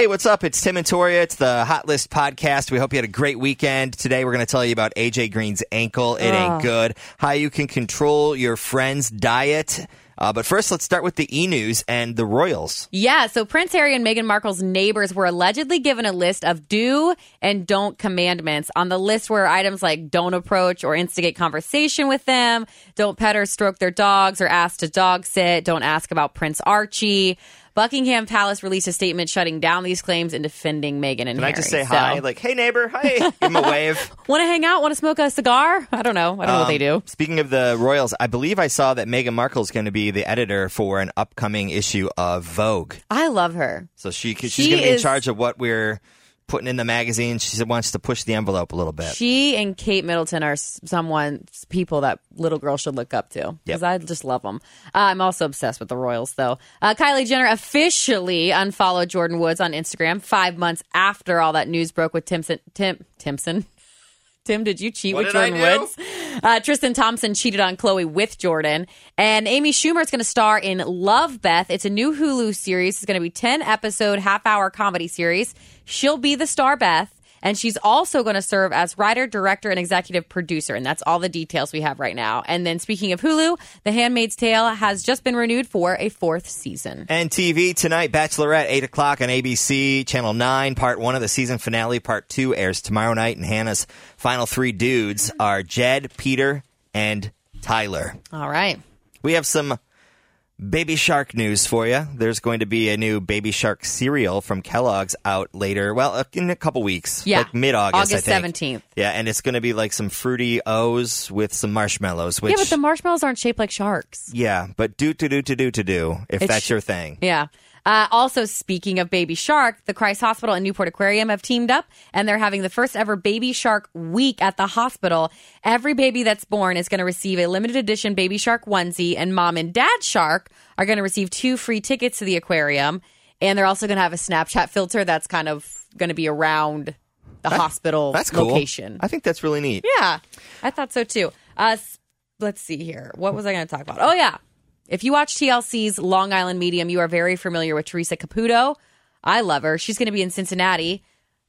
Hey, what's up? It's Tim and Toria. It's the Hot List podcast. We hope you had a great weekend. Today, we're going to tell you about AJ Green's ankle. It ain't good. How you can control your friend's diet. Uh, but first, let's start with the e news and the Royals. Yeah, so Prince Harry and Meghan Markle's neighbors were allegedly given a list of do and don't commandments. On the list were items like don't approach or instigate conversation with them, don't pet or stroke their dogs or ask to dog sit, don't ask about Prince Archie. Buckingham Palace released a statement shutting down these claims and defending Meghan and Can Harry. I just say So- hi? Like, hey, neighbor. Hi. Give him a wave. Want to hang out? Want to smoke a cigar? I don't know. I don't know what they do. Um, Speaking of the Royals, I believe I saw that Meghan Markle is going to be the editor for an upcoming issue of Vogue. I love her. So she she's She going to be in charge of what we're putting in the magazine. She wants to push the envelope a little bit. She and Kate Middleton are someone, people that little girls should look up to because I just love them. Uh, I'm also obsessed with the Royals, though. Uh, Kylie Jenner officially unfollowed Jordyn Woods on Instagram five months after all that news broke with Timson. Tim Timson. Tim, did you cheat What with Jordyn? Woods? Uh, Tristan Thompson cheated on Khloé with Jordyn. And Amy Schumer is going to star in Love Beth. It's a new Hulu series. It's going to be 10 episode, half hour comedy series. She'll be the star Beth. And she's also going to serve as writer, director, and executive producer. And that's all the details we have right now. And then speaking of Hulu, The Handmaid's Tale has just been renewed for a fourth season. And TV tonight, Bachelorette, 8 o'clock on ABC, Channel 9. Part 1 of the season finale. Part 2 airs tomorrow night. And Hannah's final three dudes are Jed, Peter, and Tyler. All right. We have some Baby Shark news for you. There's going to be a new Baby Shark cereal from Kellogg's out later. Well, uh, in a couple weeks. Yeah. Like mid August. August 17th. Yeah, and it's going to be like some fruity O's with some marshmallows, which. yeah, but the marshmallows aren't shaped like sharks. Yeah, but do to do to do to do if It's that's your thing. Yeah. Uh, also, speaking of Baby Shark, the Christ Hospital and Newport Aquarium have teamed up and they're having the first ever Baby Shark week at the hospital. Every baby that's born is going to receive a limited edition Baby Shark onesie, and mom and dad shark are going to receive two free tickets to the aquarium. And they're also going to have a Snapchat filter that's kind of going to be around the hospital That's cool. location. I think that's really neat. Yeah, I thought so too. Uh, let's see here. What was I going to talk about? Oh, yeah. If you watch TLC's Long Island Medium, you are very familiar with Teresa Caputo. I love her. She's going to be in Cincinnati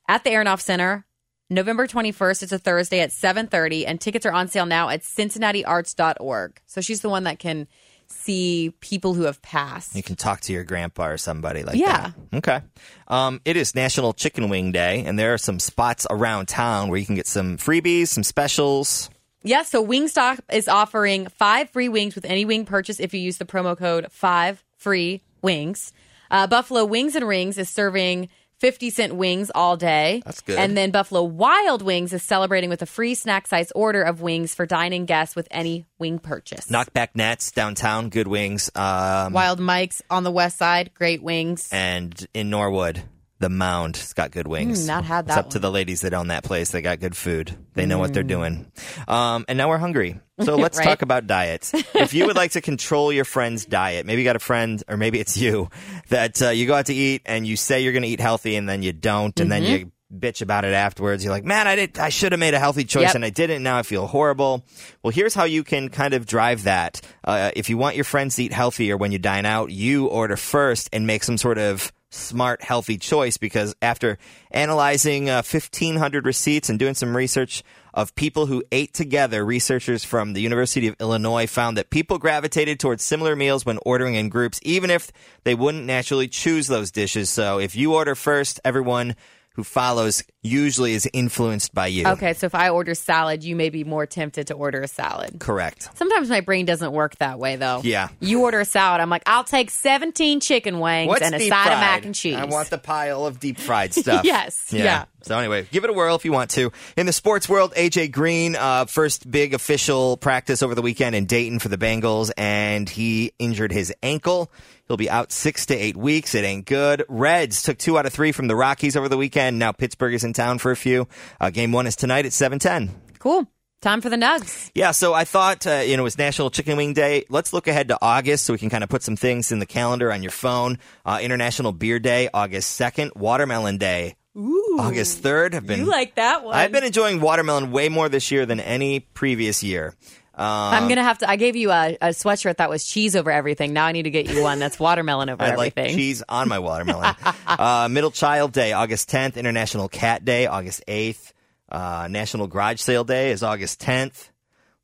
at the Aronoff Center November 21st. It's a Thursday at 7:30 and tickets are on sale now at cincinnatiarts.org. So she's the one that can see people who have passed. You can talk to your grandpa or somebody like Yeah. that. Okay. Um, it is National Chicken Wing Day, and there are some spots around town where you can get some freebies, some specials. Yes, so Wingstop is offering five free wings with any wing purchase if you use the promo code five free wings. Uh, Buffalo Wings and Rings is serving 50 cent wings all day. That's good. And then Buffalo Wild Wings is celebrating with a free snack size order of wings for dining guests with any wing purchase. Knockback Nat's downtown, good wings. Um, Wild Mike's on the west side, great wings. and in Norwood, the Mound has got good wings. Mm, not had that. It's up to the ladies that own that place. They got good food. They know what they're doing. Um, and now we're hungry. So let's Right. talk about diets. if you would like to control your friend's diet, maybe you got a friend, or maybe it's you, that uh, you go out to eat and you say you're going to eat healthy and then you don't, and then you bitch about it afterwards. You're like, man, I did, I should have made a healthy choice Yep. and I didn't. Now I feel horrible. Well, here's how you can kind of drive that. Uh, if you want your friends to eat healthier when you dine out, you order first and make some sort of smart, healthy choice because after analyzing uh, 1,500 receipts and doing some research of people who ate together, researchers from the University of Illinois found that people gravitated towards similar meals when ordering in groups, even if they wouldn't naturally choose those dishes. So if you order first, everyone who follows usually is influenced by you. Okay, so if I order salad, you may be more tempted to order a salad. Correct. Sometimes my brain doesn't work that way, though. Yeah. You order a salad, I'm like, I'll take 17 chicken wings What's and a side fried? of mac and cheese. I want the pile of deep fried stuff. Yes, yeah. So anyway, give it a whirl if you want to. In the sports world, AJ Green, uh, first big official practice over the weekend in Dayton for the Bengals, and he injured his ankle. He'll be out six to eight weeks. It ain't good. Reds took two out of three from the Rockies over the weekend. Now Pittsburgh is in town for a few. Uh, game one is tonight at seven ten. Cool. Time for the nugs. Yeah, so I thought, uh, you know, it's National Chicken Wing Day. Let's look ahead to August so we can kind of put some things in the calendar on your phone. Uh, International Beer Day, August 2nd. Watermelon Day, Ooh, August 3rd. Have been, You like that one. I've been enjoying watermelon way more this year than any previous year. I'm gonna have to. I gave you a, a sweatshirt that was cheese over everything. Now I need to get you one that's watermelon over I like everything. cheese on my watermelon. uh, Middle Child Day, August 10th. International Cat Day, August 8th. Uh, National Garage Sale Day is August 10th.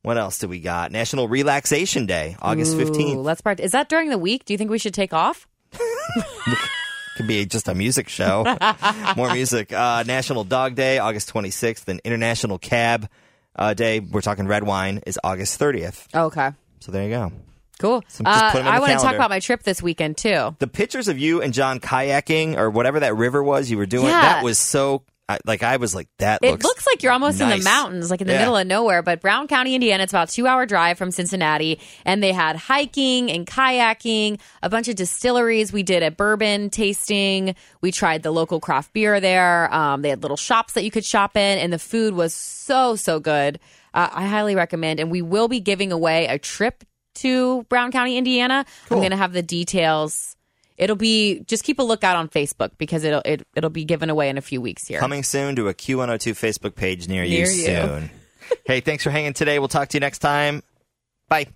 What else do we got? National Relaxation Day, August Ooh, 15th. let's part. Is that during the week? Do you think we should take off? Could be just a music show. More music. Uh, National Dog Day, August 26th. And International Cab uh, Day, we're talking red wine, is August 30th. Okay, So there you go. cool. just Uh, I want to talk about my trip this weekend too. The pictures of you and John kayaking or whatever that river was you were doing, Yeah. that was so, I, like, I was like, that It looks, looks, like you're almost in the mountains, like in the Yeah. middle of nowhere. But Brown County, Indiana, it's about a two hour drive from Cincinnati, and they had hiking and kayaking, a bunch of distilleries. We did a bourbon tasting. We tried the local craft beer there. Um, they had little shops that you could shop in, and the food was so so good. Uh, I highly recommend. And we will be giving away a trip to Brown County, Indiana. I'm going to have the details. It'll be just keep a lookout on Facebook because it'll it, it'll be given away in a few weeks here. Coming soon to a Q102 Facebook page near, you Near you. soon. hey, thanks for hanging today. We'll talk to you next time. Bye.